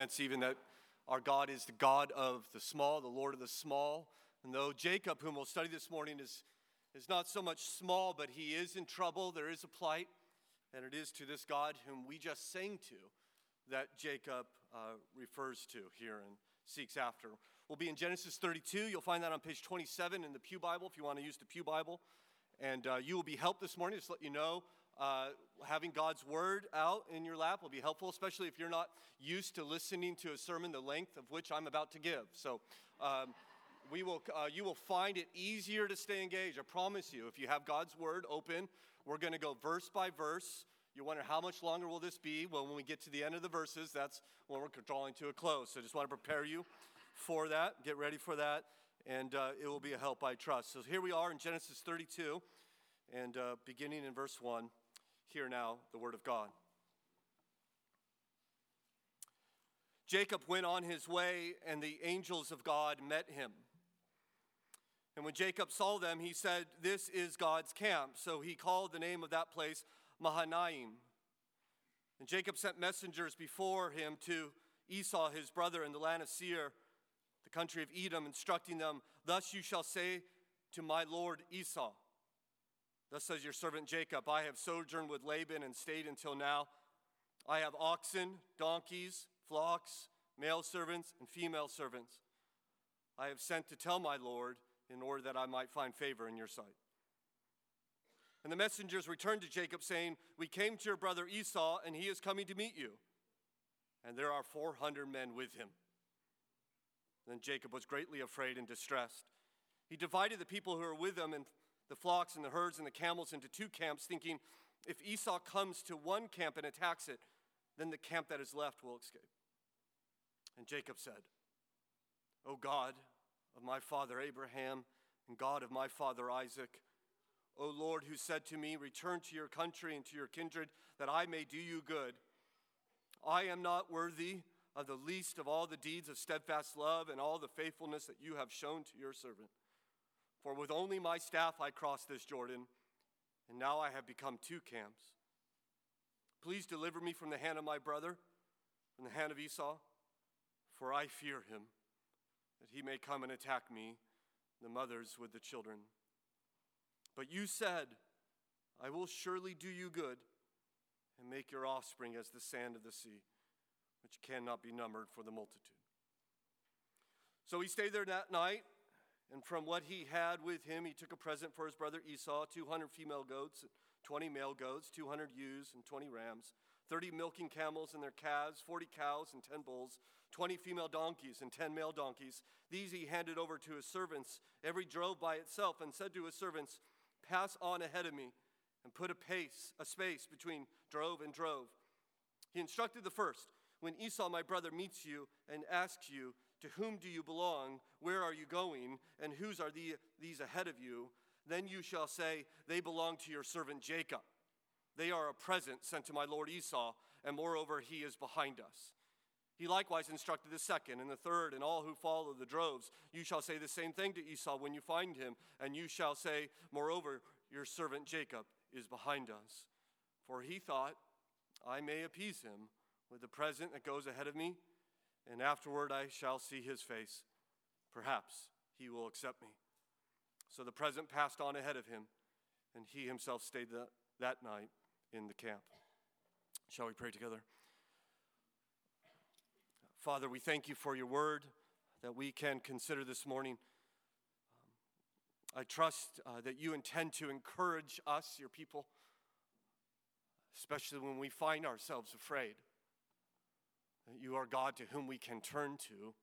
It's even that our God is the God of the small, the Lord of the small. And though Jacob, whom we'll study this morning, is, is not so much small, but he is in trouble, there is a plight, and it is to this God whom we just sang to that Jacob uh, refers to here and seeks after. We'll be in Genesis 32. You'll find that on page 27 in the Pew Bible if you want to use the Pew Bible. And uh, you will be helped this morning, just let you know uh, having God's word out in your lap will be helpful, especially if you're not used to listening to a sermon the length of which I'm about to give. So, um, we will, uh, you will find it easier to stay engaged. I promise you. If you have God's word open, we're going to go verse by verse. You wonder how much longer will this be? Well, when we get to the end of the verses, that's when we're drawing to a close. So, I just want to prepare you for that. Get ready for that, and uh, it will be a help, I trust. So, here we are in Genesis 32, and uh, beginning in verse 1. Hear now the word of God. Jacob went on his way, and the angels of God met him. And when Jacob saw them, he said, This is God's camp. So he called the name of that place Mahanaim. And Jacob sent messengers before him to Esau, his brother, in the land of Seir, the country of Edom, instructing them, Thus you shall say to my lord Esau, Thus says your servant Jacob I have sojourned with Laban and stayed until now. I have oxen, donkeys, flocks, male servants, and female servants. I have sent to tell my Lord in order that I might find favor in your sight. And the messengers returned to Jacob, saying, We came to your brother Esau, and he is coming to meet you. And there are 400 men with him. Then Jacob was greatly afraid and distressed. He divided the people who were with him and the flocks and the herds and the camels into two camps, thinking, if Esau comes to one camp and attacks it, then the camp that is left will escape. And Jacob said, O God of my father Abraham and God of my father Isaac, O Lord, who said to me, Return to your country and to your kindred, that I may do you good. I am not worthy of the least of all the deeds of steadfast love and all the faithfulness that you have shown to your servant. For with only my staff I crossed this Jordan, and now I have become two camps. Please deliver me from the hand of my brother, from the hand of Esau, for I fear him, that he may come and attack me, the mothers with the children. But you said, I will surely do you good and make your offspring as the sand of the sea, which cannot be numbered for the multitude. So he stayed there that night and from what he had with him, he took a present for his brother Esau 200 female goats, 20 male goats, 200 ewes, and 20 rams, 30 milking camels and their calves, 40 cows and 10 bulls, 20 female donkeys and 10 male donkeys. These he handed over to his servants, every drove by itself, and said to his servants, Pass on ahead of me and put a pace, a space between drove and drove. He instructed the first, When Esau, my brother, meets you and asks you, to whom do you belong? Where are you going? And whose are the, these ahead of you? Then you shall say, They belong to your servant Jacob. They are a present sent to my lord Esau, and moreover, he is behind us. He likewise instructed the second and the third and all who follow the droves. You shall say the same thing to Esau when you find him, and you shall say, Moreover, your servant Jacob is behind us. For he thought, I may appease him with the present that goes ahead of me and afterward I shall see his face. Perhaps he will accept me. So the present passed on ahead of him, and he himself stayed that, that night in the camp. Shall we pray together? Father, we thank you for your word that we can consider this morning. Um, I trust uh, that you intend to encourage us, your people, especially when we find ourselves afraid. You are God to whom we can turn to,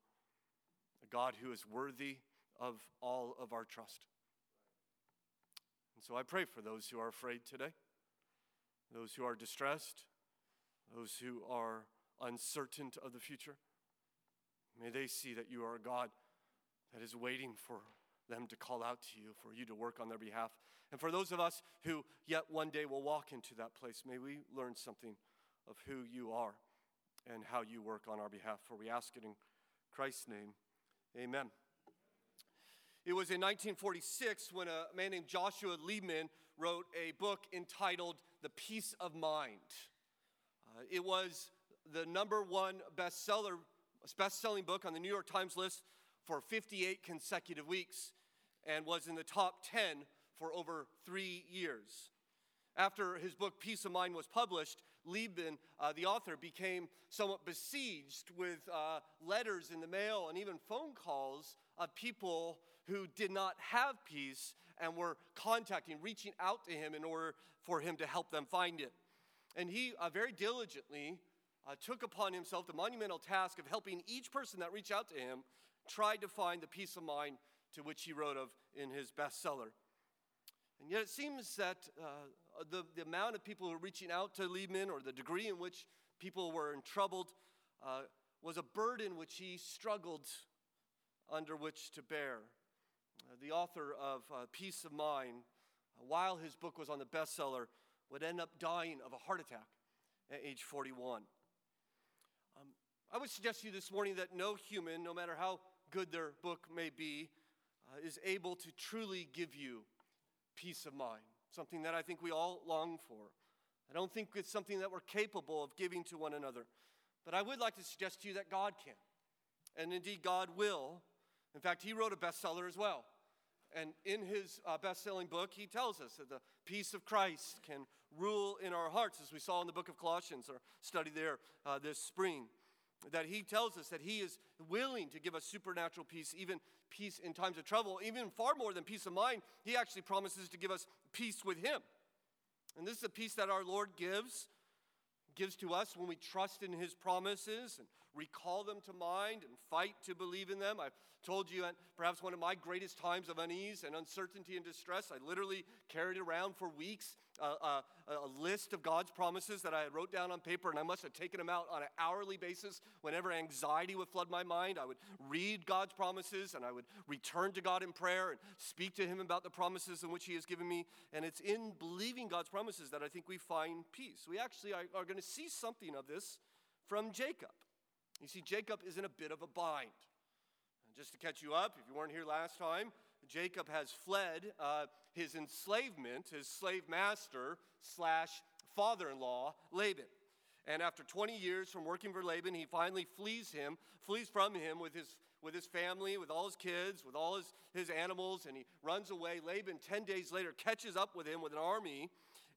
a God who is worthy of all of our trust. And so I pray for those who are afraid today, those who are distressed, those who are uncertain of the future. May they see that you are a God that is waiting for them to call out to you, for you to work on their behalf. And for those of us who yet one day will walk into that place, may we learn something of who you are and how you work on our behalf. For we ask it in Christ's name. Amen. It was in 1946 when a man named Joshua Liebman wrote a book entitled The Peace of Mind. Uh, it was the number one bestseller, best-selling book on the New York Times list for 58 consecutive weeks and was in the top 10 for over three years. After his book Peace of Mind was published, Liebman, uh, the author, became somewhat besieged with uh, letters in the mail and even phone calls of people who did not have peace and were contacting, reaching out to him in order for him to help them find it. And he uh, very diligently uh, took upon himself the monumental task of helping each person that reached out to him try to find the peace of mind to which he wrote of in his bestseller. And yet it seems that uh, the, the amount of people who are reaching out to Liebman or the degree in which people were in troubled uh, was a burden which he struggled under which to bear. Uh, the author of uh, Peace of Mind, uh, while his book was on the bestseller, would end up dying of a heart attack at age 41. Um, I would suggest to you this morning that no human, no matter how good their book may be, uh, is able to truly give you peace of mind, something that I think we all long for. I don't think it's something that we're capable of giving to one another. But I would like to suggest to you that God can. And indeed, God will. In fact, he wrote a bestseller as well. And in his uh, best selling book, he tells us that the peace of Christ can rule in our hearts, as we saw in the book of Colossians, or study there uh, this spring. That he tells us that he is willing to give us supernatural peace, even peace in times of trouble, even far more than peace of mind. He actually promises to give us peace with him. And this is a peace that our Lord gives gives to us when we trust in his promises and recall them to mind and fight to believe in them. I've told you at perhaps one of my greatest times of unease and uncertainty and distress, I literally carried around for weeks uh, uh, a list of God's promises that I wrote down on paper, and I must have taken them out on an hourly basis. Whenever anxiety would flood my mind, I would read God's promises and I would return to God in prayer and speak to Him about the promises in which He has given me. And it's in believing God's promises that I think we find peace. We actually are, are going to see something of this from Jacob. You see, Jacob is in a bit of a bind. And just to catch you up, if you weren't here last time, Jacob has fled uh, his enslavement, his slave master slash father in law, Laban. And after 20 years from working for Laban, he finally flees him, flees from him with his, with his family, with all his kids, with all his, his animals, and he runs away. Laban, 10 days later, catches up with him with an army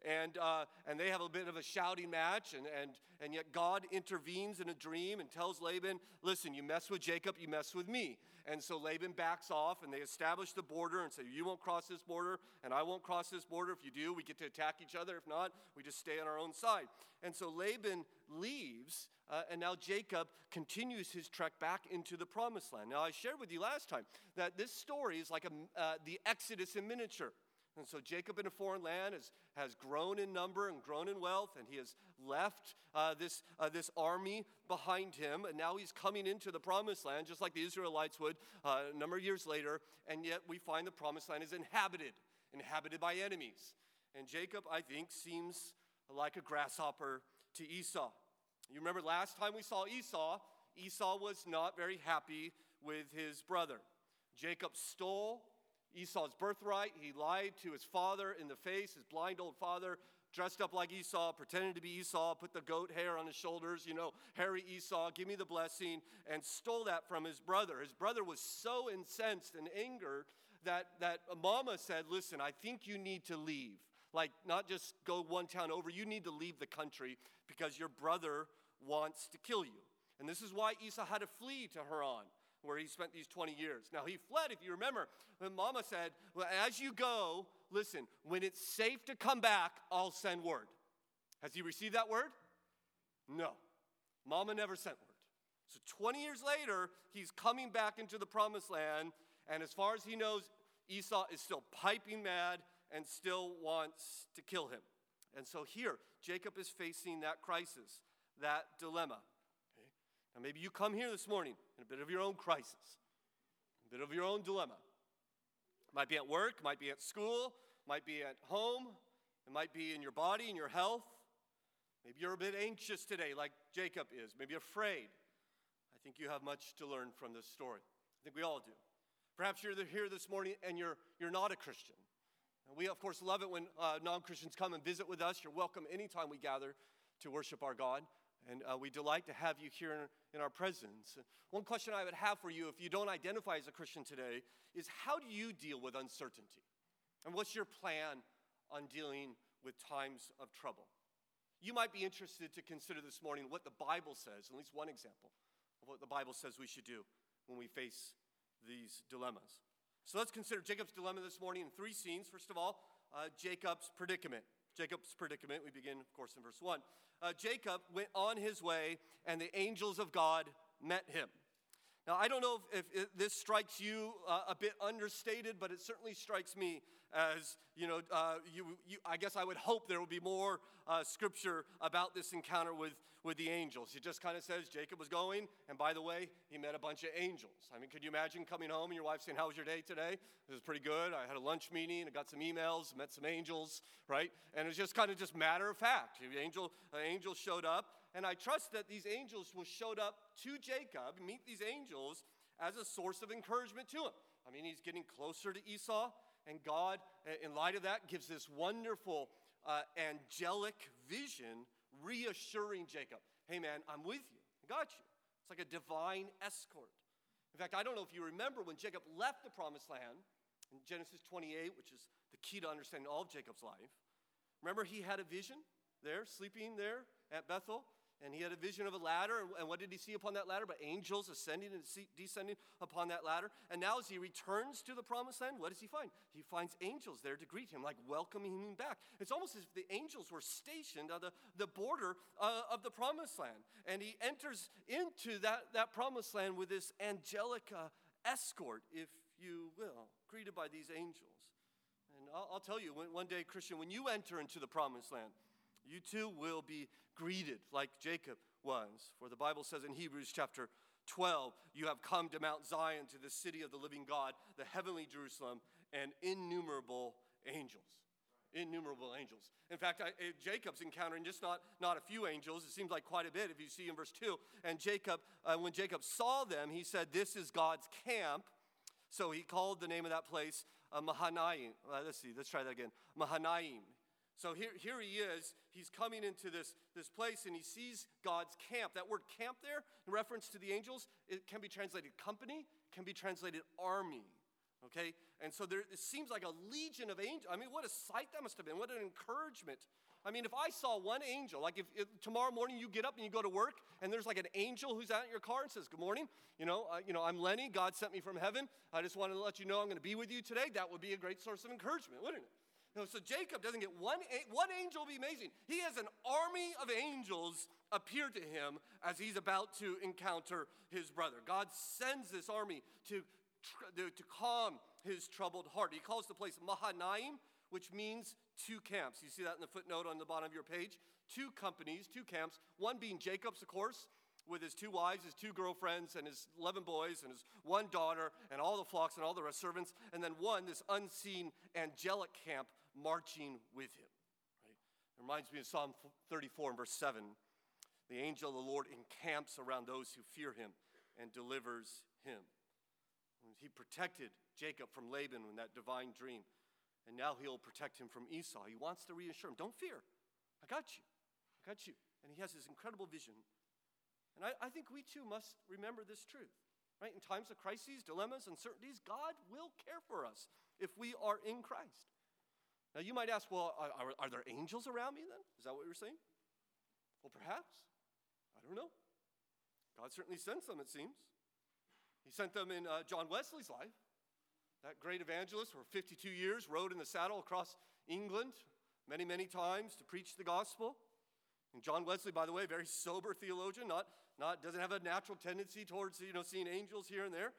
and, uh, and they have a bit of a shouting match, and, and, and yet God intervenes in a dream and tells Laban, Listen, you mess with Jacob, you mess with me. And so Laban backs off, and they establish the border and say, You won't cross this border, and I won't cross this border. If you do, we get to attack each other. If not, we just stay on our own side. And so Laban leaves, uh, and now Jacob continues his trek back into the promised land. Now, I shared with you last time that this story is like a, uh, the Exodus in miniature. And so Jacob in a foreign land has, has grown in number and grown in wealth, and he has left uh, this, uh, this army behind him, and now he's coming into the promised land, just like the Israelites would uh, a number of years later, and yet we find the promised land is inhabited, inhabited by enemies. And Jacob, I think, seems like a grasshopper to Esau. You remember last time we saw Esau, Esau was not very happy with his brother. Jacob stole Esau's birthright. He lied to his father in the face, his blind old father, dressed up like Esau, pretended to be Esau, put the goat hair on his shoulders, you know, hairy Esau, give me the blessing, and stole that from his brother. His brother was so incensed and angered that, that mama said, Listen, I think you need to leave. Like, not just go one town over, you need to leave the country because your brother wants to kill you. And this is why Esau had to flee to Haran where he spent these 20 years. Now, he fled, if you remember, when Mama said, Well, as you go, listen, when it's safe to come back, I'll send word. Has he received that word? No. Mama never sent word. So 20 years later, he's coming back into the promised land, and as far as he knows, Esau is still piping mad and still wants to kill him. And so here, Jacob is facing that crisis, that dilemma. Now, maybe you come here this morning in a bit of your own crisis, a bit of your own dilemma. It might be at work, might be at school, might be at home, it might be in your body, in your health. Maybe you're a bit anxious today, like Jacob is, maybe afraid. I think you have much to learn from this story. I think we all do. Perhaps you're here this morning and you're, you're not a Christian. And we, of course, love it when uh, non Christians come and visit with us. You're welcome anytime we gather to worship our God. And uh, we delight to have you here in, our presence. One question I would have for you, if you don't identify as a Christian today, is how do you deal with uncertainty? And what's your plan on dealing with times of trouble? You might be interested to consider this morning what the Bible says, at least one example of what the Bible says we should do when we face these dilemmas. So let's consider Jacob's dilemma this morning in three scenes. First of all, uh, Jacob's predicament. Jacob's predicament, we begin, of course, in verse 1. Uh, Jacob went on his way, and the angels of God met him. Now, I don't know if, if this strikes you uh, a bit understated, but it certainly strikes me as, you know, uh, you, you, I guess I would hope there would be more uh, scripture about this encounter with, with the angels. It just kind of says Jacob was going, and by the way, he met a bunch of angels. I mean, could you imagine coming home and your wife saying, How was your day today? It was pretty good. I had a lunch meeting, I got some emails, met some angels, right? And it was just kind of just matter of fact. The angel, angel showed up, and I trust that these angels will showed up to Jacob, meet these angels as a source of encouragement to him. I mean, he's getting closer to Esau. And God, in light of that, gives this wonderful uh, angelic vision, reassuring Jacob hey, man, I'm with you. I got you. It's like a divine escort. In fact, I don't know if you remember when Jacob left the promised land in Genesis 28, which is the key to understanding all of Jacob's life. Remember, he had a vision there, sleeping there at Bethel? And he had a vision of a ladder. And what did he see upon that ladder? But angels ascending and descending upon that ladder. And now, as he returns to the promised land, what does he find? He finds angels there to greet him, like welcoming him back. It's almost as if the angels were stationed on the, the border uh, of the promised land. And he enters into that, that promised land with this angelic escort, if you will, greeted by these angels. And I'll, I'll tell you, one day, Christian, when you enter into the promised land, you too will be greeted like Jacob was. For the Bible says in Hebrews chapter 12, you have come to Mount Zion, to the city of the living God, the heavenly Jerusalem, and innumerable angels. Innumerable angels. In fact, I, Jacob's encountering just not, not a few angels, it seems like quite a bit if you see in verse 2. And Jacob, uh, when Jacob saw them, he said, This is God's camp. So he called the name of that place uh, Mahanaim. Uh, let's see, let's try that again. Mahanaim. So here, here he is. He's coming into this, this place and he sees God's camp. That word camp there, in reference to the angels, it can be translated company, can be translated army. Okay? And so there, it seems like a legion of angels. I mean, what a sight that must have been. What an encouragement. I mean, if I saw one angel, like if, if, tomorrow morning you get up and you go to work and there's like an angel who's out in your car and says, Good morning, you know, uh, you know, I'm Lenny, God sent me from heaven. I just wanted to let you know I'm going to be with you today. That would be a great source of encouragement, wouldn't it? No, so Jacob doesn't get one, one angel be amazing. He has an army of angels appear to him as he's about to encounter his brother. God sends this army to, to calm his troubled heart. He calls the place Mahanaim, which means two camps. You see that in the footnote on the bottom of your page. Two companies, two camps, one being Jacob's, of course, with his two wives, his two girlfriends, and his 11 boys, and his one daughter, and all the flocks and all the rest servants, and then one, this unseen angelic camp marching with him. Right? It reminds me of Psalm 34 and verse 7. The angel of the Lord encamps around those who fear him and delivers him. He protected Jacob from Laban in that divine dream, and now he'll protect him from Esau. He wants to reassure him don't fear, I got you. I got you. And he has this incredible vision. And I, I think we too must remember this truth. Right? In times of crises, dilemmas, uncertainties, God will care for us if we are in Christ. Now, you might ask, well, are, are, there angels around me then? Is that what you're saying? Well, perhaps. I don't know. God certainly sends them, it seems. He sent them in uh, John Wesley's life. That great evangelist for 52 years rode in the saddle across England many, many times to preach the gospel. And John Wesley, by the way, very sober theologian, not, not doesn't have a natural tendency towards you know seeing angels here and there.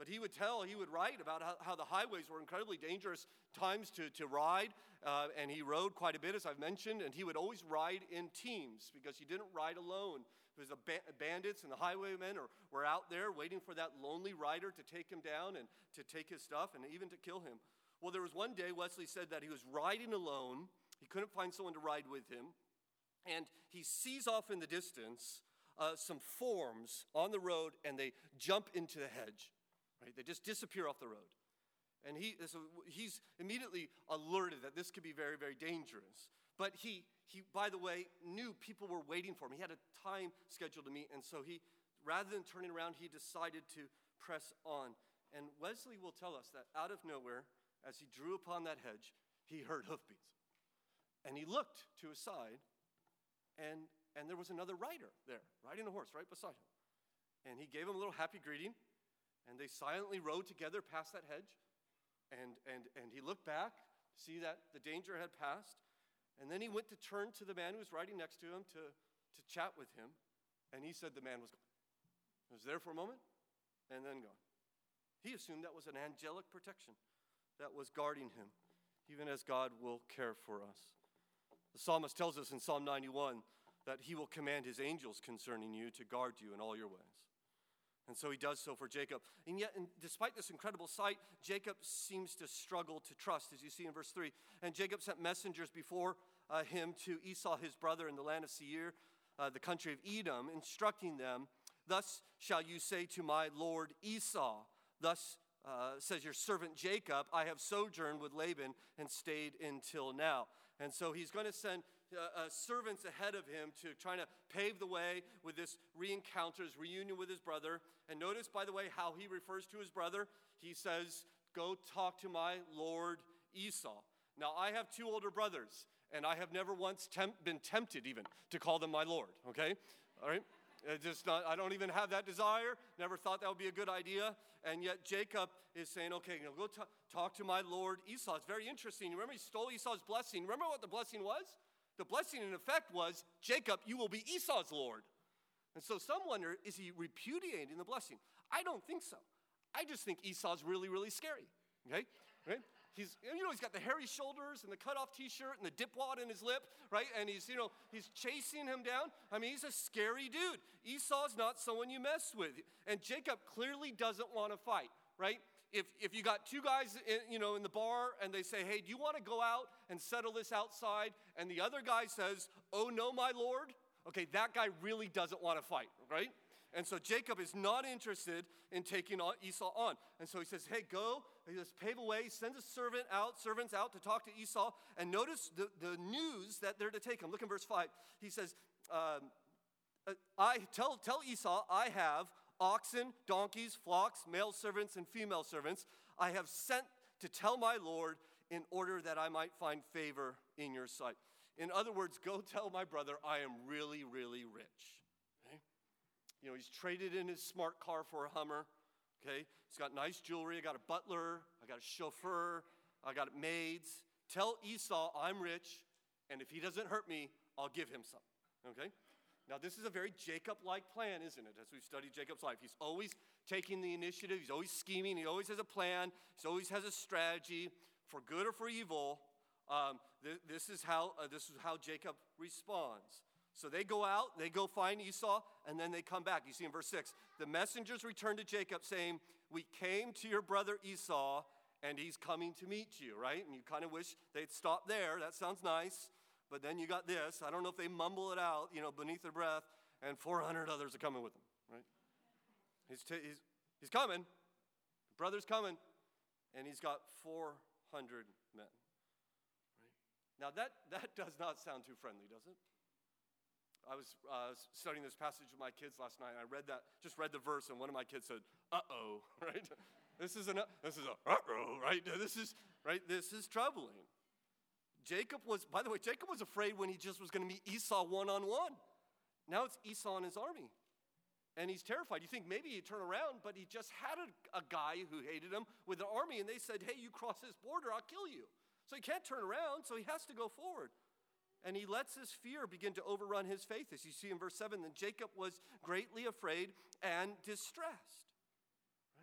But he would tell, he would write about how, how the highways were incredibly dangerous times to, to ride. Uh, and he rode quite a bit, as I've mentioned. And he would always ride in teams because he didn't ride alone. Was the ba- bandits and the highwaymen are, were out there waiting for that lonely rider to take him down and to take his stuff and even to kill him. Well, there was one day Wesley said that he was riding alone. He couldn't find someone to ride with him. And he sees off in the distance uh, some forms on the road and they jump into the hedge. Right? They just disappear off the road. And he, so he's immediately alerted that this could be very, very dangerous. But he, he, by the way, knew people were waiting for him. He had a time scheduled to meet, and so he, rather than turning around, he decided to press on. And Wesley will tell us that out of nowhere, as he drew upon that hedge, he heard hoofbeats. And he looked to his side, and, and there was another rider there, riding a horse right beside him. And he gave him a little happy greeting, and they silently rode together past that hedge. And, and, and he looked back to see that the danger had passed. And then he went to turn to the man who was riding next to him to, to chat with him. And he said the man was gone. He was there for a moment and then gone. He assumed that was an angelic protection that was guarding him, even as God will care for us. The psalmist tells us in Psalm 91 that he will command his angels concerning you to guard you in all your ways. And so he does so for Jacob. And yet, and despite this incredible sight, Jacob seems to struggle to trust, as you see in verse 3. And Jacob sent messengers before uh, him to Esau, his brother, in the land of Seir, uh, the country of Edom, instructing them, Thus shall you say to my lord Esau, Thus uh, says your servant Jacob, I have sojourned with Laban and stayed until now. And so he's going to send uh, uh, servants ahead of him to trying to pave the way with this reencounter, his reunion with his brother. And notice, by the way, how he refers to his brother. He says, Go talk to my lord Esau. Now, I have two older brothers, and I have never once temp- been tempted even to call them my lord, okay? All right? It's just not, I don't even have that desire. Never thought that would be a good idea. And yet Jacob is saying, okay, you know, go t- talk to my Lord Esau. It's very interesting. Remember, he stole Esau's blessing. Remember what the blessing was? The blessing, in effect, was Jacob, you will be Esau's Lord. And so some wonder, is he repudiating the blessing? I don't think so. I just think Esau's really, really scary. Okay? Right? He's, you know, he's got the hairy shoulders and the cut off t shirt and the dip wad in his lip, right? And he's, you know, he's chasing him down. I mean, he's a scary dude. Esau's not someone you mess with. And Jacob clearly doesn't want to fight, right? If, if you got two guys in, you know, in the bar and they say, hey, do you want to go out and settle this outside? And the other guy says, oh, no, my lord. Okay, that guy really doesn't want to fight, right? And so Jacob is not interested in taking Esau on. And so he says, Hey, go. He says, pave a way, sends a servant out, servants out to talk to Esau. And notice the, the news that they're to take him. Look in verse 5. He says, um, I tell, tell Esau, I have oxen, donkeys, flocks, male servants, and female servants. I have sent to tell my Lord in order that I might find favor in your sight. In other words, go tell my brother I am really, really rich. You know, he's traded in his smart car for a Hummer. Okay, he's got nice jewelry. I got a butler. I got a chauffeur. I got maids. Tell Esau I'm rich, and if he doesn't hurt me, I'll give him some. Okay? Now, this is a very Jacob like plan, isn't it? As we've studied Jacob's life, he's always taking the initiative, he's always scheming, he always has a plan, he always has a strategy for good or for evil. Um, th- this, is how, uh, this is how Jacob responds. So they go out, they go find Esau, and then they come back. You see in verse 6 the messengers return to Jacob saying, We came to your brother Esau, and he's coming to meet you, right? And you kind of wish they'd stop there. That sounds nice. But then you got this. I don't know if they mumble it out, you know, beneath their breath, and 400 others are coming with him, right? He's, t- he's, he's coming. The brother's coming, and he's got 400 men. Right? Now, that, that does not sound too friendly, does it? I was uh, studying this passage with my kids last night. and I read that, just read the verse, and one of my kids said, "Uh oh," right? This is an this is a uh oh, right? This is right. This is troubling. Jacob was, by the way, Jacob was afraid when he just was going to meet Esau one on one. Now it's Esau and his army, and he's terrified. You think maybe he'd turn around, but he just had a, a guy who hated him with an army, and they said, "Hey, you cross this border, I'll kill you." So he can't turn around, so he has to go forward and he lets his fear begin to overrun his faith. As you see in verse 7, then Jacob was greatly afraid and distressed.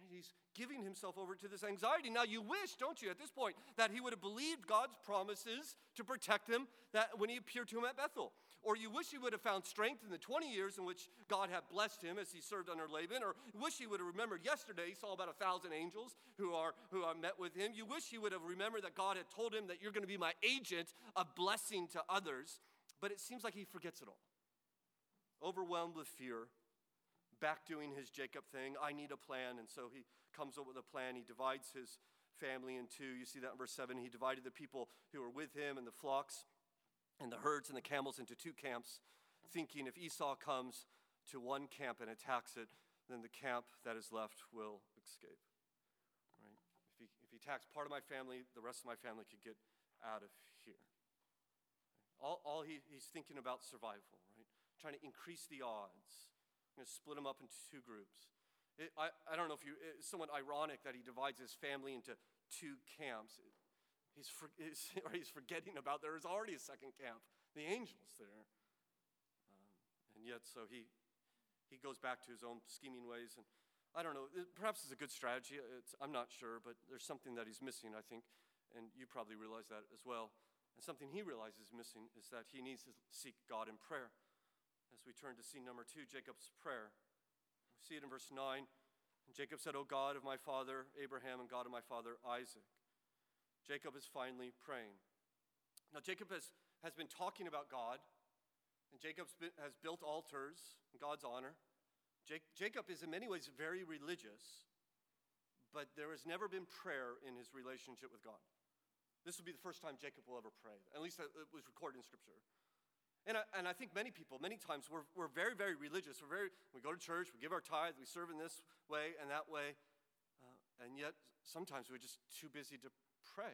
He's giving himself over to this anxiety. Now, you wish, don't you, at this point, that he would have believed God's promises to protect him that when he appeared to him at Bethel. Or you wish he would have found strength in the 20 years in which God had blessed him as he served under Laban. Or you wish he would have remembered yesterday he saw about a thousand angels who are who are met with him. You wish he would have remembered that God had told him that you're going to be my agent of blessing to others. But it seems like he forgets it all. Overwhelmed with fear, back doing his Jacob thing. I need a plan. And so he comes up with a plan. He divides his family in two. You see that in verse 7. He divided the people who were with him and the flocks and the herds and the camels into two camps, thinking if Esau comes to one camp and attacks it, then the camp that is left will escape. Right? If he, if he attacks part of my family, the rest of my family could get out of here. All, all he, he's thinking about survival, right? Trying to increase the odds. I'm going to split them up into two groups. It, I, I don't know if you, it's somewhat ironic that he divides his family into two camps. He's, for, he's, he's forgetting about there is already a second camp, the angels there. Um, and yet, so he, he goes back to his own scheming ways. And I don't know, it, perhaps it's a good strategy. It's, I'm not sure, but there's something that he's missing, I think. And you probably realize that as well. And something he realizes missing is that he needs to seek God in prayer. As we turn to scene number two, Jacob's prayer. We see it in verse 9. And Jacob said, O God of my father Abraham and God of my father Isaac. Jacob is finally praying. Now, Jacob has, has been talking about God, and Jacob has built altars in God's honor. Jacob is, in many ways, very religious, but there has never been prayer in his relationship with God. This will be the first time Jacob will ever pray. At least it was recorded in Scripture. And I, and I think many people, many times, we're, we're very, very religious. We're very, we go to church, we give our tithe, we serve in this way and that way. Uh, and yet, sometimes we're just too busy to pray.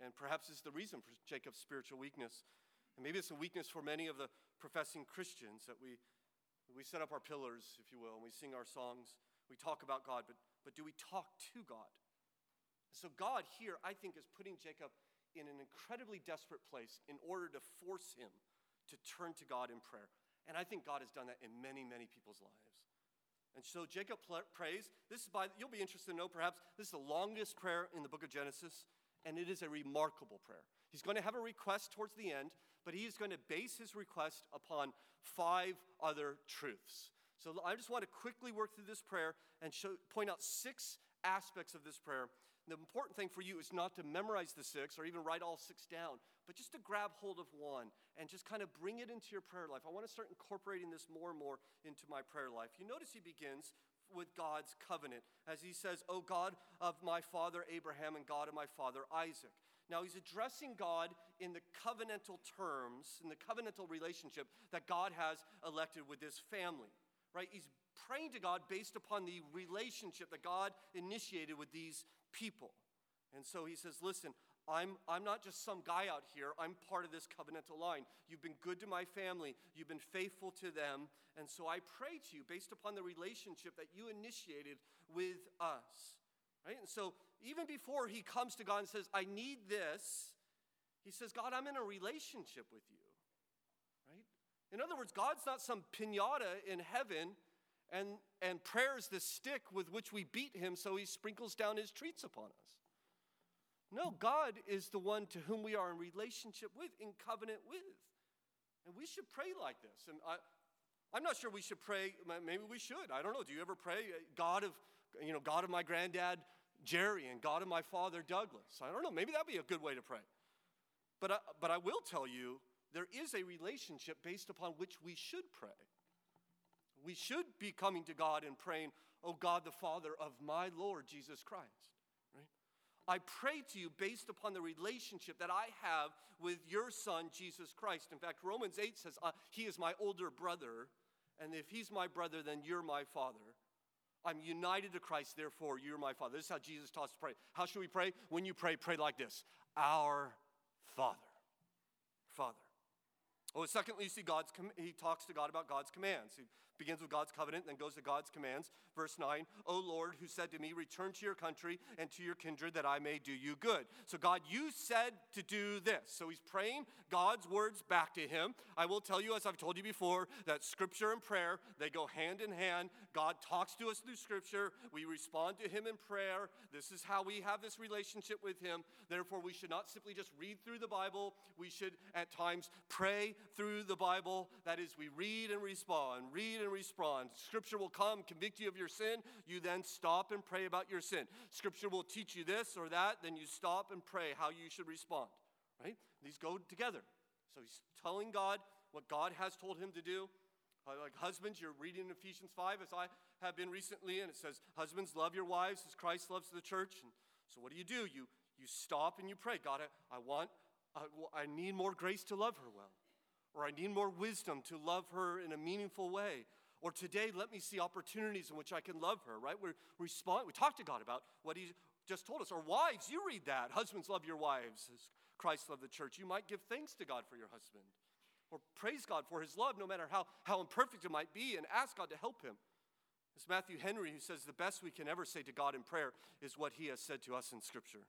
Right? And perhaps is the reason for Jacob's spiritual weakness. And maybe it's a weakness for many of the professing Christians that we, we set up our pillars, if you will, and we sing our songs. We talk about God, but, but do we talk to God? So, God here, I think, is putting Jacob in an incredibly desperate place in order to force him to turn to God in prayer. And I think God has done that in many, many people's lives. And so Jacob prays. This is by, you'll be interested to know perhaps, this is the longest prayer in the book of Genesis, and it is a remarkable prayer. He's going to have a request towards the end, but he is going to base his request upon five other truths. So I just want to quickly work through this prayer and show, point out six aspects of this prayer the important thing for you is not to memorize the six or even write all six down, but just to grab hold of one and just kind of bring it into your prayer life. I want to start incorporating this more and more into my prayer life. You notice he begins with God's covenant as he says, O God of my father Abraham and God of my father Isaac. Now he's addressing God in the covenantal terms, in the covenantal relationship that God has elected with this family, right? He's praying to God based upon the relationship that God initiated with these people. And so he says, Listen, I'm, I'm not just some guy out here. I'm part of this covenantal line. You've been good to my family. You've been faithful to them. And so I pray to you based upon the relationship that you initiated with us. Right? And so even before he comes to God and says, I need this, he says, God, I'm in a relationship with you. Right? In other words, God's not some pinata in heaven and, and prayer is the stick with which we beat him so he sprinkles down his treats upon us. No, God is the one to whom we are in relationship with, in covenant with. And we should pray like this. And I, I'm not sure we should pray, maybe we should. I don't know. Do you ever pray, uh, God of, you know, God of my granddad Jerry and God of my father Douglas? I don't know. Maybe that'd be a good way to pray. But I, but I will tell you, there is a relationship based upon which we should pray we should be coming to God and praying, Oh God, the Father of my Lord Jesus Christ. Right? I pray to you based upon the relationship that I have with your Son, Jesus Christ. In fact, Romans 8 says, uh, He is my older brother, and if He's my brother, then you're my Father. I'm united to Christ, therefore you're my Father. This is how Jesus taught us to pray. How should we pray? When you pray, pray like this Our Father. Father. Oh, secondly, you see God's, he talks to God about God's commands. He begins with God's covenant, then goes to God's commands. Verse 9, O Lord, who said to me, Return to your country and to your kindred that I may do you good. So, God, you said to do this. So, he's praying God's words back to him. I will tell you, as I've told you before, that scripture and prayer, they go hand in hand. God talks to us through scripture. We respond to him in prayer. This is how we have this relationship with him. Therefore, we should not simply just read through the Bible. We should, at times, pray through the Bible. That is, we read and respond, read and respond. Scripture will come, convict you of your sin. You then stop and pray about your sin. Scripture will teach you this or that. Then you stop and pray how you should respond. Right? These go together. So he's telling God what God has told him to do. Uh, like husbands, you're reading Ephesians 5 as I have been recently, and it says, Husbands, love your wives as Christ loves the church. And so what do you do? You, you stop and you pray. God, I, I want I need more grace to love her well. Or I need more wisdom to love her in a meaningful way. Or today, let me see opportunities in which I can love her, right? We respond, we talk to God about what He just told us. Or wives, you read that. Husbands, love your wives as Christ loved the church. You might give thanks to God for your husband. Or praise God for his love, no matter how, how imperfect it might be, and ask God to help him. It's Matthew Henry who says the best we can ever say to God in prayer is what he has said to us in Scripture.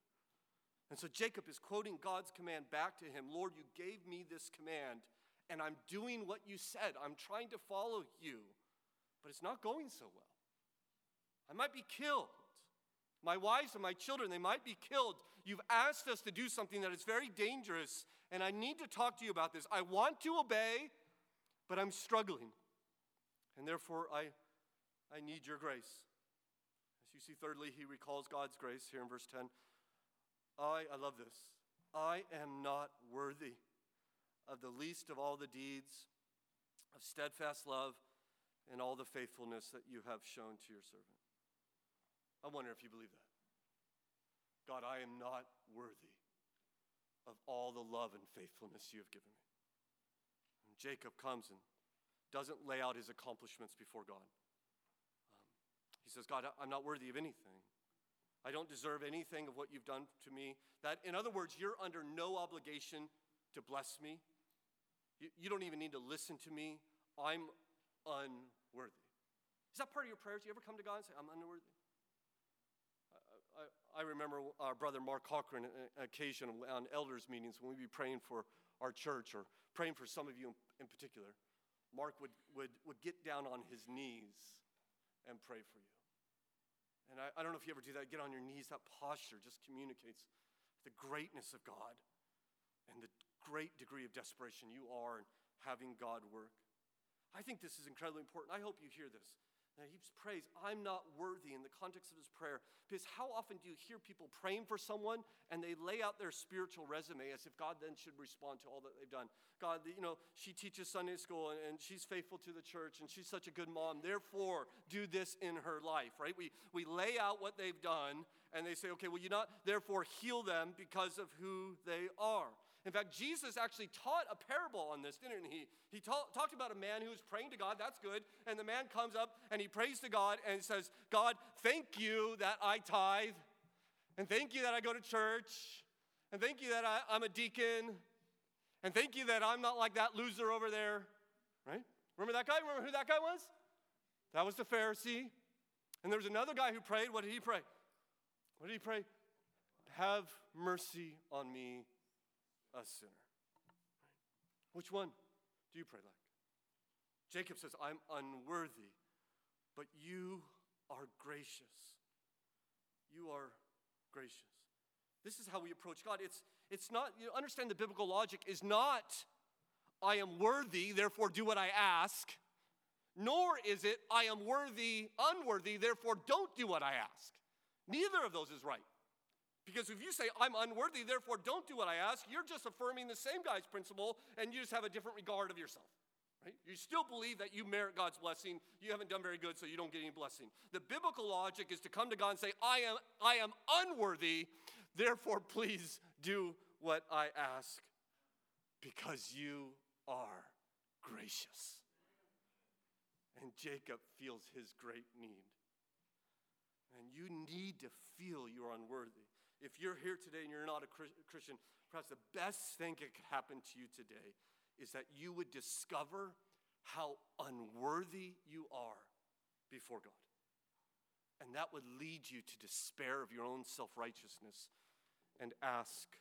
And so Jacob is quoting God's command back to him Lord, you gave me this command, and I'm doing what you said. I'm trying to follow you, but it's not going so well. I might be killed. My wives and my children, they might be killed. You've asked us to do something that is very dangerous, and I need to talk to you about this. I want to obey, but I'm struggling. And therefore, I, I need your grace. As you see, thirdly, he recalls God's grace here in verse 10. I, I love this. I am not worthy of the least of all the deeds of steadfast love and all the faithfulness that you have shown to your servant. I wonder if you believe that. God, I am not worthy of all the love and faithfulness you have given me. And Jacob comes and doesn't lay out his accomplishments before God. Um, he says, God, I'm not worthy of anything. I don't deserve anything of what you've done to me. That, in other words, you're under no obligation to bless me. You, you don't even need to listen to me. I'm unworthy. Is that part of your prayers? Do you ever come to God and say, I'm unworthy? I, I, remember our brother Mark Cochran, uh, uh, occasion on elders' meetings when we'd be praying for our church or praying for some of you in, in particular. Mark would, would, would get down on his knees and pray for you. And I, I don't know if you ever do that, get on your knees. That posture just communicates the greatness of God and the great degree of desperation you are in having God work. I think this is incredibly important. I hope you hear this. Now he prays, I'm not worthy in the context of his prayer. Because how often do you hear people praying for someone and they lay out their spiritual resume as if God then should respond to all that they've done? God, you know, she teaches Sunday school and, and she's faithful to the church and she's such a good mom. Therefore, do this in her life, right? We, we lay out what they've done and they say, okay, well, you not therefore heal them because of who they are. In fact, Jesus actually taught a parable on this, didn't he? He ta- talked about a man who was praying to God, that's good. And the man comes up and he prays to God and says, God, thank you that I tithe. And thank you that I go to church. And thank you that I, I'm a deacon. And thank you that I'm not like that loser over there. Right? Remember that guy? Remember who that guy was? That was the Pharisee. And there was another guy who prayed. What did he pray? What did he pray? Have mercy on me, a sinner. Which one do you pray like? Jacob says, I'm unworthy, but you are gracious. You are gracious. This is how we approach God. It's, it's not, you understand the biblical logic is not, I am worthy, therefore do what I ask, nor is it, I am worthy, unworthy, therefore don't do what I ask. Neither of those is right. Because if you say, I'm unworthy, therefore don't do what I ask, you're just affirming the same guy's principle and you just have a different regard of yourself. Right? You still believe that you merit God's blessing. You haven't done very good, so you don't get any blessing. The biblical logic is to come to God and say, I am, I am unworthy, therefore please do what I ask because you are gracious. And Jacob feels his great need. And you need to feel you're unworthy. If you're here today and you're not a Christian, perhaps the best thing that could happen to you today is that you would discover how unworthy you are before God. And that would lead you to despair of your own self righteousness and ask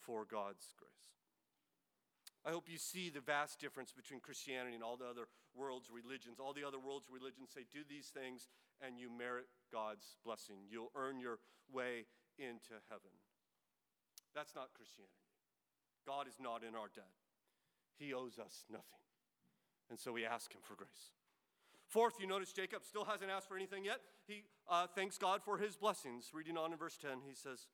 for God's grace. I hope you see the vast difference between Christianity and all the other world's religions. All the other world's religions say, do these things and you merit God's blessing. You'll earn your way into heaven. That's not Christianity. God is not in our debt, He owes us nothing. And so we ask Him for grace. Fourth, you notice Jacob still hasn't asked for anything yet. He uh, thanks God for his blessings. Reading on in verse 10, he says,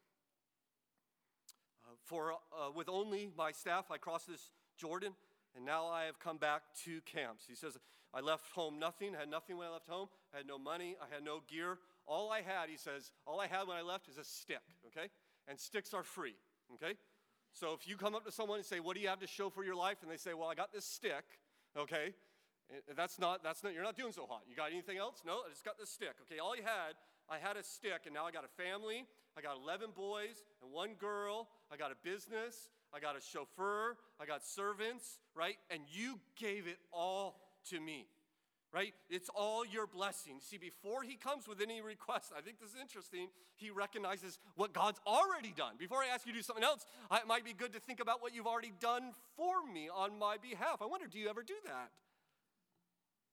uh, For uh, with only my staff I crossed this Jordan, and now I have come back to camps. He says, I left home nothing, had nothing when I left home, I had no money, I had no gear, all I had, he says, all I had when I left is a stick, okay? And sticks are free, okay? So if you come up to someone and say, What do you have to show for your life? And they say, Well, I got this stick, okay? Eh, eh, that's not, that's not, you're not doing so hot. You got anything else? No, I just got this stick. Okay, all you had, I had a stick, and now I got a family. I got 11 boys and one girl. I got a business. I got a chauffeur. I got servants, right? And you gave it all to me right? It's all your blessing. See, before he comes with any request, I think this is interesting, he recognizes what God's already done. Before I ask you to do something else, it might be good to think about what you've already done for me on my behalf. I wonder, do you ever do that?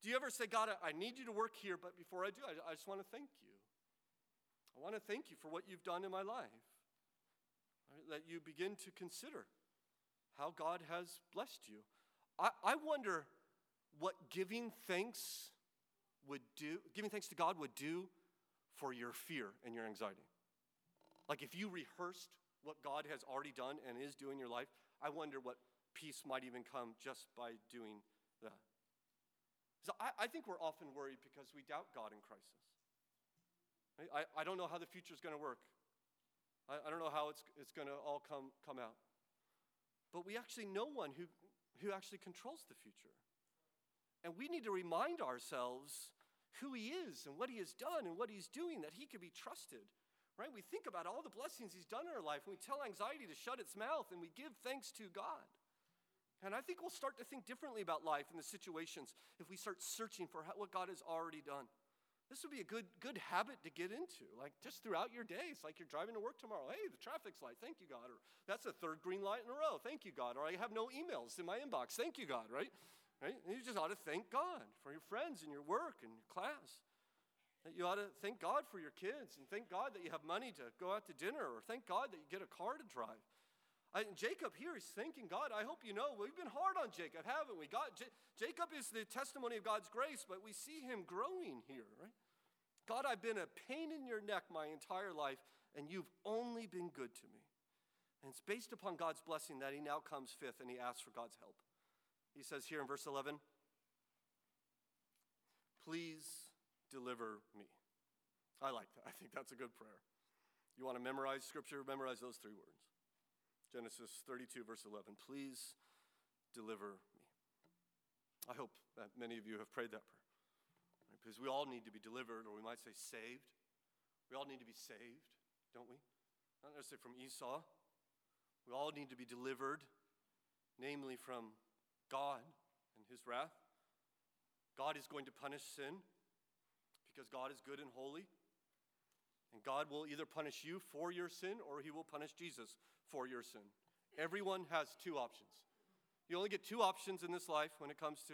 Do you ever say, God, I need you to work here, but before I do, I, just want to thank you. I want to thank you for what you've done in my life. Right? That you begin to consider how God has blessed you. I, I wonder what giving thanks would do, giving thanks to God would do for your fear and your anxiety. Like if you rehearsed what God has already done and is doing in your life, I wonder what peace might even come just by doing that. So I, I think we're often worried because we doubt God in crisis. I, I don't know how the future is going to work. I, I don't know how it's, it's going to all come, come out. But we actually know one who, who actually controls the future. And we need to remind ourselves who He is and what He has done and what He's doing, that He can be trusted. Right? We think about all the blessings He's done in our life, and we tell anxiety to shut its mouth, and we give thanks to God. And I think we'll start to think differently about life and the situations if we start searching for what God has already done. This would be a good, good habit to get into, like just throughout your day. It's like you're driving to work tomorrow. Hey, the traffic's light, thank you, God. Or that's the third green light in a row, thank you, God. Or I have no emails in my inbox, thank you, God, right? Right? And you just ought to thank God for your friends and your work and your class. That you ought to thank God for your kids and thank God that you have money to go out to dinner or thank God that you get a car to drive. I, Jacob here is thanking God. I hope you know we've been hard on Jacob, haven't we? God, J- Jacob is the testimony of God's grace, but we see him growing here, right? God, I've been a pain in your neck my entire life, and you've only been good to me. And it's based upon God's blessing that he now comes fifth and he asks for God's help. He says here in verse 11, Please deliver me. I like that. I think that's a good prayer. You want to memorize scripture? Memorize those three words. Genesis 32, verse 11. Please deliver me. I hope that many of you have prayed that prayer. Right? Because we all need to be delivered, or we might say saved. We all need to be saved, don't we? Not necessarily from Esau. We all need to be delivered, namely from God and his wrath. God is going to punish sin because God is good and holy. And God will either punish you for your sin or he will punish Jesus for your sin. Everyone has two options. You only get two options in this life when it comes to,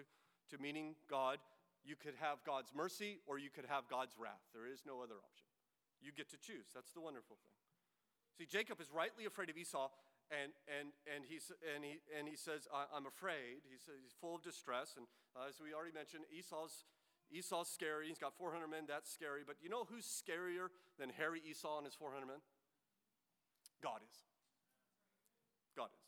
to meeting God. You could have God's mercy or you could have God's wrath. There is no other option. You get to choose. That's the wonderful thing. See, Jacob is rightly afraid of Esau and, and, and, he's, and, he, and he says, I'm afraid. He says he's full of distress. And uh, as we already mentioned, Esau's, Esau's scary. He's got 400 men. That's scary. But you know who's scarier than hairy Esau and his 400 men? God is. God is.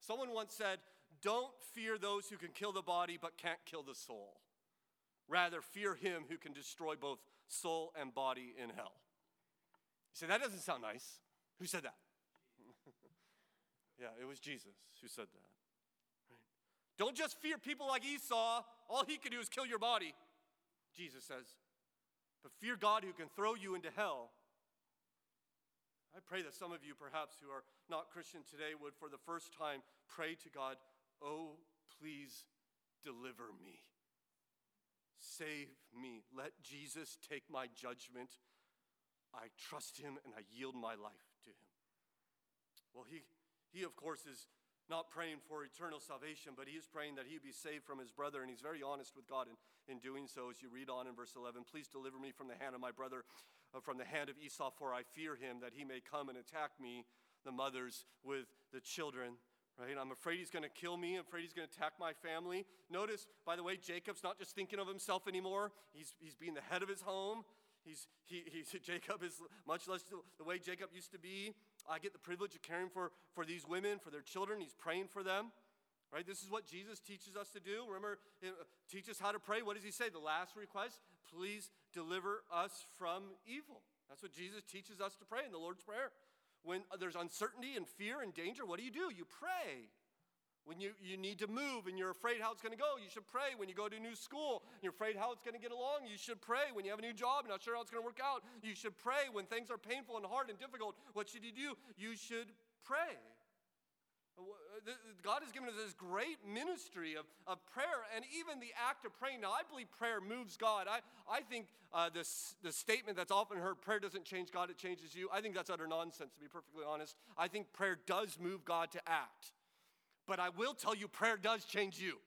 Someone once said, Don't fear those who can kill the body but can't kill the soul. Rather, fear him who can destroy both soul and body in hell. You say, That doesn't sound nice. Who said that? Yeah, it was Jesus who said that. Right? Don't just fear people like Esau. All he can do is kill your body, Jesus says. But fear God who can throw you into hell. I pray that some of you, perhaps who are not Christian today, would for the first time pray to God, Oh, please deliver me. Save me. Let Jesus take my judgment. I trust him and I yield my life to him. Well, he, he, of course, is not praying for eternal salvation, but he is praying that he be saved from his brother, and he's very honest with God in, in doing so. As you read on in verse 11, please deliver me from the hand of my brother, uh, from the hand of Esau, for I fear him that he may come and attack me, the mothers, with the children. Right? I'm afraid he's going to kill me. I'm afraid he's going to attack my family. Notice, by the way, Jacob's not just thinking of himself anymore. He's, he's being the head of his home. He's, he, he, Jacob is much less the way Jacob used to be. I get the privilege of caring for, for these women, for their children. He's praying for them. Right? This is what Jesus teaches us to do. Remember, teach us how to pray. What does he say? The last request, please deliver us from evil. That's what Jesus teaches us to pray in the Lord's Prayer. when there's uncertainty and fear and danger, what do you do? You pray. When you, you need to move and you're afraid how it's going to go, you should pray. When you go to a new school, you're afraid how it's going to get along, you should pray. When you have a new job, you're not sure how it's going to work out, you should pray. When things are painful and hard and difficult, what should you do? You should pray. Uh, God has given us this great ministry of, of prayer and even the act of praying. Now, I believe prayer moves God. I, I think uh, this, the statement that's often heard, prayer doesn't change God, it changes you. I think that's utter nonsense, to be perfectly honest. I think prayer does move God to act. But I will tell you, prayer does change you.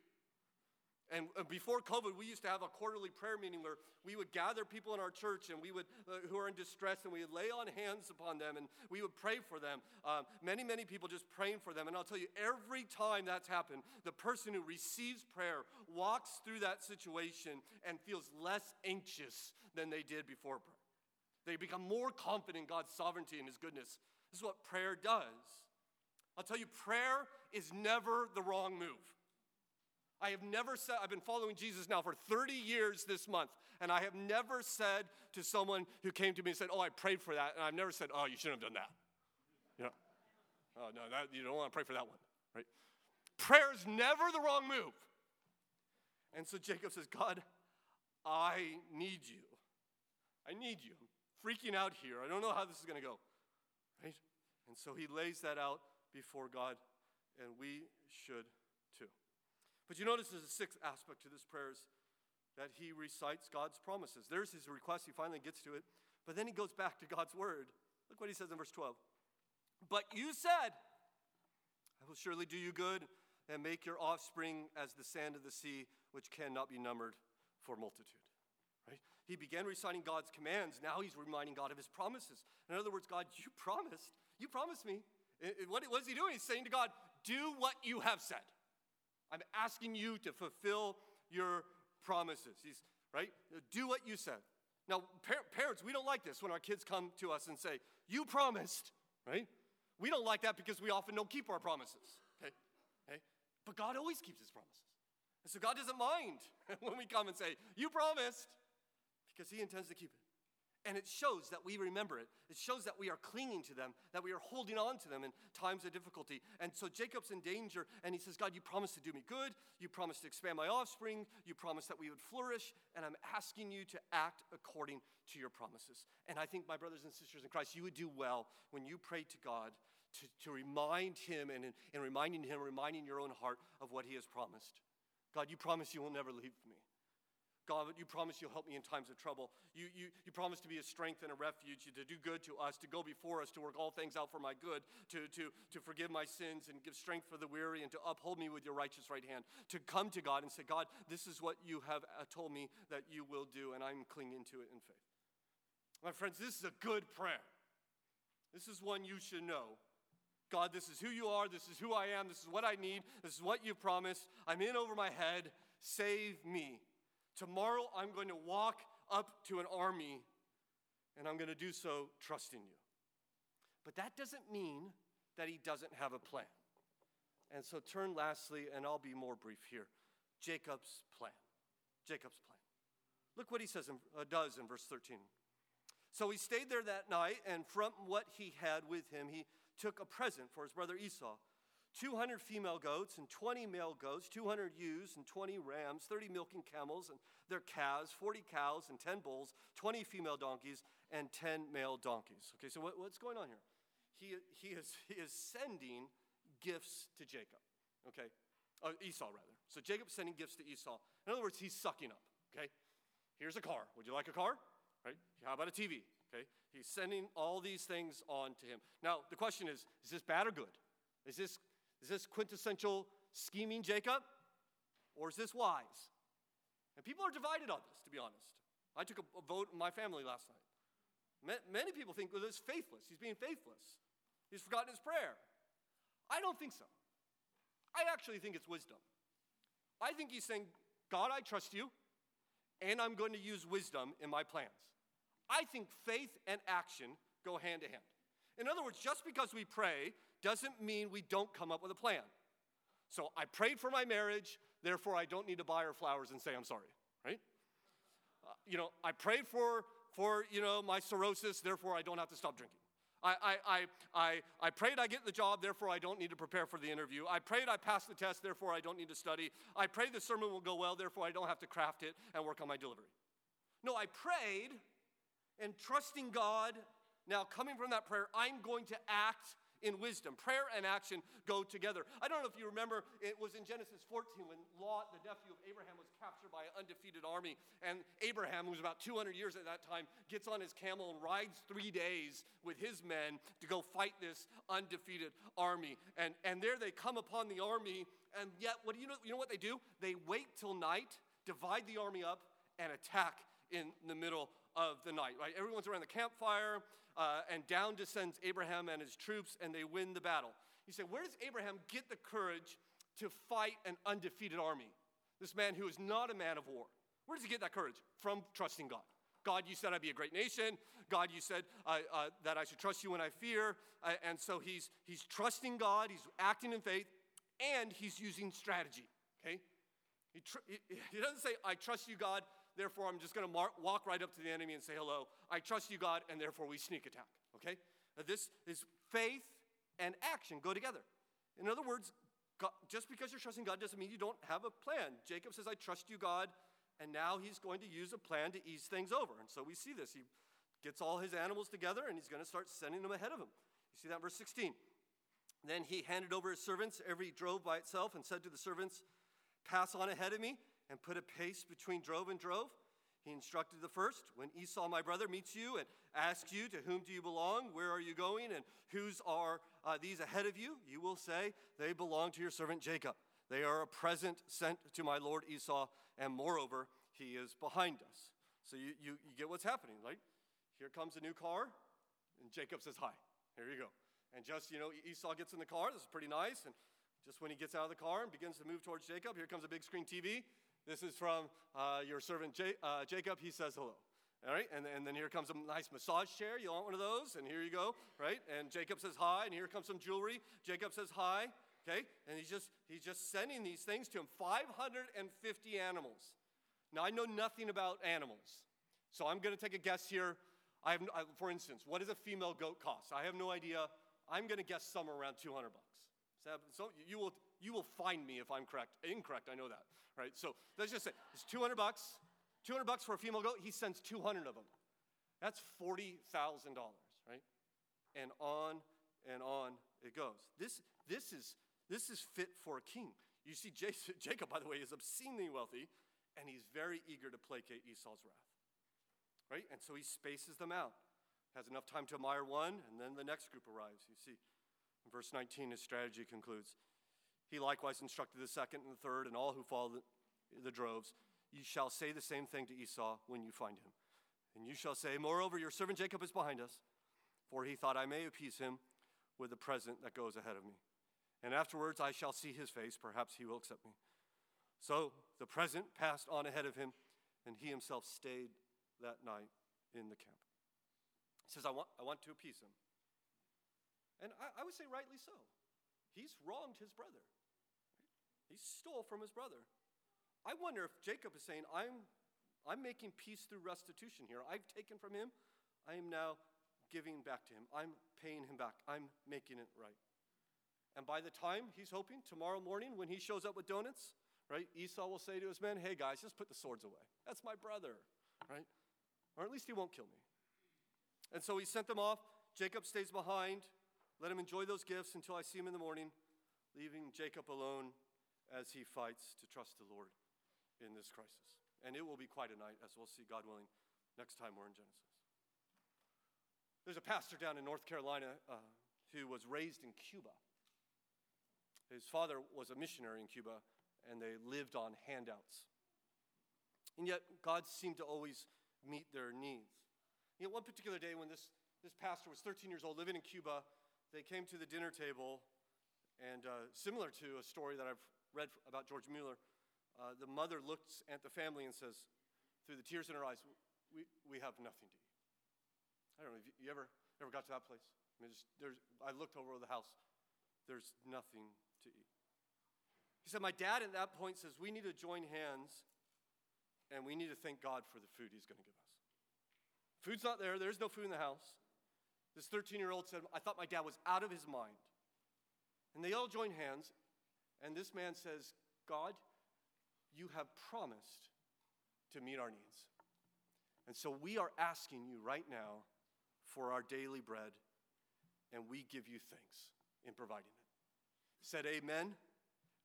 And before COVID, we used to have a quarterly prayer meeting where we would gather people in our church and we would, uh, who are in distress, and we would lay on hands upon them and we would pray for them. Um, many, many people just praying for them. And I'll tell you, every time that's happened, the person who receives prayer walks through that situation and feels less anxious than they did before prayer. They become more confident in God's sovereignty and His goodness. This is what prayer does. I'll tell you, prayer is never the wrong move. I have never said, I've been following Jesus now for 30 years this month, and I have never said to someone who came to me and said, Oh, I prayed for that, and I've never said, Oh, you shouldn't have done that. You know, oh, no, that, you don't want to pray for that one, right? Prayer is never the wrong move. And so Jacob says, God, I need you. I need you. I'm freaking out here. I don't know how this is going to go, right? And so he lays that out before God, and we should too. but you notice there's a sixth aspect to this prayer is that he recites God's promises. There's his request, he finally gets to it, but then he goes back to God's word. Look what he says in verse 12. But you said, I will surely do you good and make your offspring as the sand of the sea, which cannot be numbered for multitude. Right? He began reciting God's commands. Now he's reminding God of his promises. In other words, God, you promised. You promised me. What, what is he doing? He's saying to God, do what you have said. I'm asking you to fulfill your promises. He's, right? Do what you said. Now, par- parents, we don't like this when our kids come to us and say, You promised, right? We don't like that because we often don't keep our promises, okay? okay? But God always keeps his promises. And so God doesn't mind when we come and say, You promised, because he intends to keep it. And it shows that we remember it. It shows that we are clinging to them, that we are holding on to them in times of difficulty. And so Jacob's in danger, and he says, God, you promised to do me good. You promised to expand my offspring. You promised that we would flourish. And I'm asking you to act according to your promises. And I think, my brothers and sisters in Christ, you would do well when you pray to God to, to remind him and in reminding him, reminding your own heart of what he has promised. God, you promise you will never leave me. God, you promise you'll help me in times of trouble. You, you, you promise to be a strength and a refuge, to do good to us, to go before us, to work all things out for my good, to, to, to forgive my sins and give strength for the weary, and to uphold me with your righteous right hand. To come to God and say, God, this is what you have uh, told me that you will do, and I'm clinging to it in faith. My friends, this is a good prayer. This is one you should know. God, this is who you are. This is who I am. This is what I need. This is what you promised. I'm in over my head. Save me. Tomorrow I'm going to walk up to an army and I'm going to do so trusting you. But that doesn't mean that he doesn't have a plan. And so turn lastly, and I'll be more brief here Jacob's plan. Jacob's plan. Look what he says in, uh, does in verse 13. So he stayed there that night, and from what he had with him, he took a present for his brother Esau 200 female goats and 20 male goats, 200 ewes and 20 rams, 30 milking camels and their calves, 40 cows and 10 bulls, 20 female donkeys, and 10 male donkeys. Okay, so what, what's going on here? He, he, is, he is sending gifts to Jacob, okay? Uh, Esau, rather. So Jacob's sending gifts to Esau. In other words, he's sucking up, okay? Here's a car. Would you like a car? Right? How about a TV? Okay? He's sending all these things on to him. Now, the question is is this bad or good? Is this is this quintessential scheming Jacob? Or is this wise? And people are divided on this, to be honest. I took a, vote in my family last night. Ma- many people think well, this is faithless. He's being faithless. He's forgotten his prayer. I don't think so. I actually think it's wisdom. I think he's saying, God, I trust you, and I'm going to use wisdom in my plans. I think faith and action go hand to hand. In other words, just because we pray doesn't mean we don't come up with a plan. So I prayed for my marriage, therefore I don't need to buy her flowers and say I'm sorry, right? Uh, you know, I prayed for for you know my cirrhosis, therefore I don't have to stop drinking. I, I, I, I, prayed I get the job, therefore I don't need to prepare for the interview. I prayed I pass the test, therefore I don't need to study. I prayed the sermon will go well, therefore I don't have to craft it and work on my delivery. No, I prayed and trusting God. Now, coming from that prayer, I'm going to act in wisdom. Prayer and action go together. I don't know if you remember, it was in Genesis 14 when Lot, the nephew of Abraham, was captured by an undefeated army. And Abraham, who was about 200 years at that time, gets on his camel and rides three days with his men to go fight this undefeated army. And, and there they come upon the army, and yet, what do you know? You know what they do? They wait till night, divide the army up, and attack in the middle of the night, right? Everyone's around the campfire, uh, and down descends Abraham and his troops, and they win the battle. You say, where does Abraham get the courage to fight an undefeated army? This man who is not a man of war. Where does he get that courage? From trusting God. God, you said I'd be a great nation. God, you said uh, uh, that I should trust you when I fear. Uh, and so he's, he's trusting God, he's acting in faith, and he's using strategy. Okay? He, tr- he, he doesn't say, I trust you, God, therefore I'm just going to walk right up to the enemy and say hello. I trust you, God, and therefore we sneak attack. Okay? Now this is faith and action go together. In other words, God, just because you're trusting God doesn't mean you don't have a plan. Jacob says, I trust you, God, and now he's going to use a plan to ease things over. And so we see this. He gets all his animals together and he's going to start sending them ahead of him. You see that verse 16. Then he handed over his servants, every drove by itself, and said to the servants, Pass on ahead of me and put a pace between drove and drove. He instructed the first, When Esau, my brother, meets you and asks you, To whom do you belong? Where are you going? And whose are uh, these ahead of you? You will say, They belong to your servant Jacob. They are a present sent to my lord Esau, and moreover, he is behind us. So you, you, you get what's happening, right? Here comes a new car, and Jacob says, Hi. Here you go. And just, you know, Esau gets in the car. This is pretty nice. And just when he gets out of the car and begins to move towards Jacob, here comes a big screen TV. This is from uh, your servant J- uh, Jacob. He says hello. All right, and, and then here comes a nice massage chair. You want one of those? And here you go, right? And Jacob says hi, and here comes some jewelry. Jacob says hi, okay? And he's just he's just sending these things to him. 550 animals. Now I know nothing about animals, so I'm going to take a guess here. I have, I, for instance, what does a female goat cost? I have no idea. I'm going to guess somewhere around 200 bucks. So you will you will find me if I'm correct. Incorrect, I know that right? So let's just say it's 200 bucks. 200 bucks for a female goat, he sends 200 of them. That's $40,000, right? And on and on it goes. This, this, is, this is fit for a king. You see, Jacob, by the way, is obscenely wealthy, and he's very eager to placate Esau's wrath, right? And so he spaces them out, has enough time to admire one, and then the next group arrives. You see, in verse 19, his strategy concludes he likewise instructed the second and the third and all who followed the, droves. You shall say the same thing to Esau when you find him. And you shall say, Moreover, your servant Jacob is behind us, for he thought I may appease him with the present that goes ahead of me. And afterwards I shall see his face, perhaps he will accept me. So the present passed on ahead of him, and he himself stayed that night in the camp. He says, I want, I want to appease him. And I, I would say, rightly so. He's wronged his brother. He stole from his brother. I wonder if Jacob is saying, I'm, I'm making peace through restitution here. I've taken from him, I am now giving back to him. I'm paying him back. I'm making it right. And by the time he's hoping tomorrow morning when he shows up with donuts, right, Esau will say to his men, Hey guys, just put the swords away. That's my brother, right? Or at least he won't kill me. And so he sent them off. Jacob stays behind. Let him enjoy those gifts until I see him in the morning, leaving Jacob alone as he fights to trust the Lord in this crisis. And it will be quite a night, as we'll see, God willing, next time we're in Genesis. There's a pastor down in North Carolina uh, who was raised in Cuba. His father was a missionary in Cuba, and they lived on handouts. And yet, God seemed to always meet their needs. You know, one particular day when this, this pastor was 13 years old, living in Cuba, they came to the dinner table, and uh, similar to a story that I've read about George Mueller, uh, the mother looks at the family and says, through the tears in her eyes, we, we have nothing to eat. I don't know, you, you ever, ever got to that place? I mean, there's, I looked over the house, there's nothing to eat. He said, My dad at that point says, We need to join hands and we need to thank God for the food he's going to give us. Food's not there, there's no food in the house. This 13 year old said, I thought my dad was out of his mind. And they all joined hands, and this man says, God, you have promised to meet our needs. And so we are asking you right now for our daily bread, and we give you thanks in providing it. Said amen,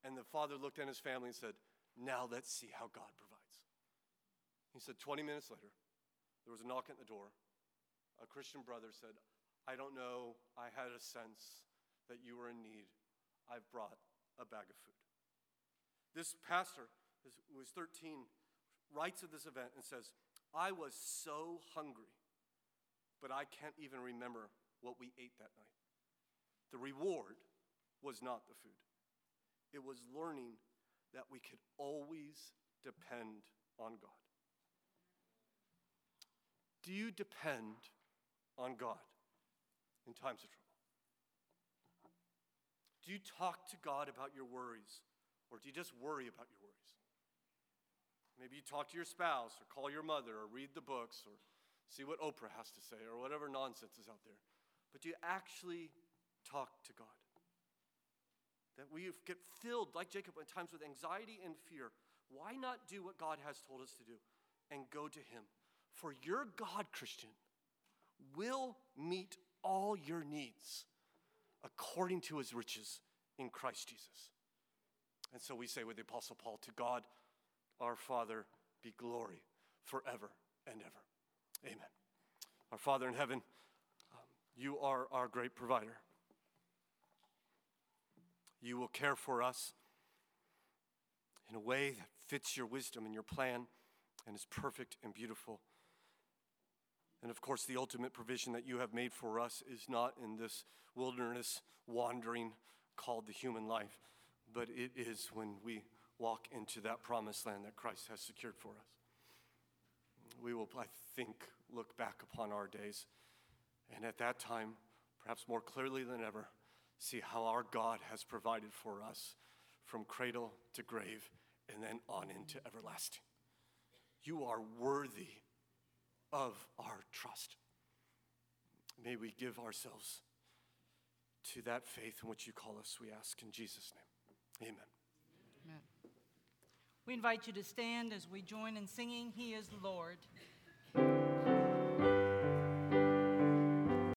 and the father looked at his family and said, Now let's see how God provides. He said, 20 minutes later, there was a knock at the door. A Christian brother said, I don't know, I had a sense that you were in need. I've brought a bag of food. This pastor, who was 13, writes of this event and says, I was so hungry, but I can't even remember what we ate that night. The reward was not the food, it was learning that we could always depend on God. Do you depend on God in times of trouble? Do you talk to God about your worries, or do you just worry about your worries? Maybe you talk to your spouse, or call your mother, or read the books, or see what Oprah has to say, or whatever nonsense is out there. But do you actually talk to God? That we get filled, like Jacob, at times with anxiety and fear. Why not do what God has told us to do and go to Him? For your God, Christian, will meet all your needs according to his riches in Christ Jesus. And so we say with the Apostle Paul, To God, our Father, be glory forever and ever. Amen. Our Father in heaven, um, you are our great provider. You will care for us in a way that fits your wisdom and your plan and is perfect and beautiful. And of course, the ultimate provision that you have made for us is not in this wilderness wandering called the human life, but it is when we walk into that promised land that Christ has secured for us. We will, I think, look back upon our days, and at that time, perhaps more clearly than ever, see how our God has provided for us from cradle to grave and then on into everlasting. You are worthy of our trust. May we give ourselves to that faith in which you call us, we ask in Jesus' name. Amen. Amen. We invite you to stand as we join in singing, He is Lord.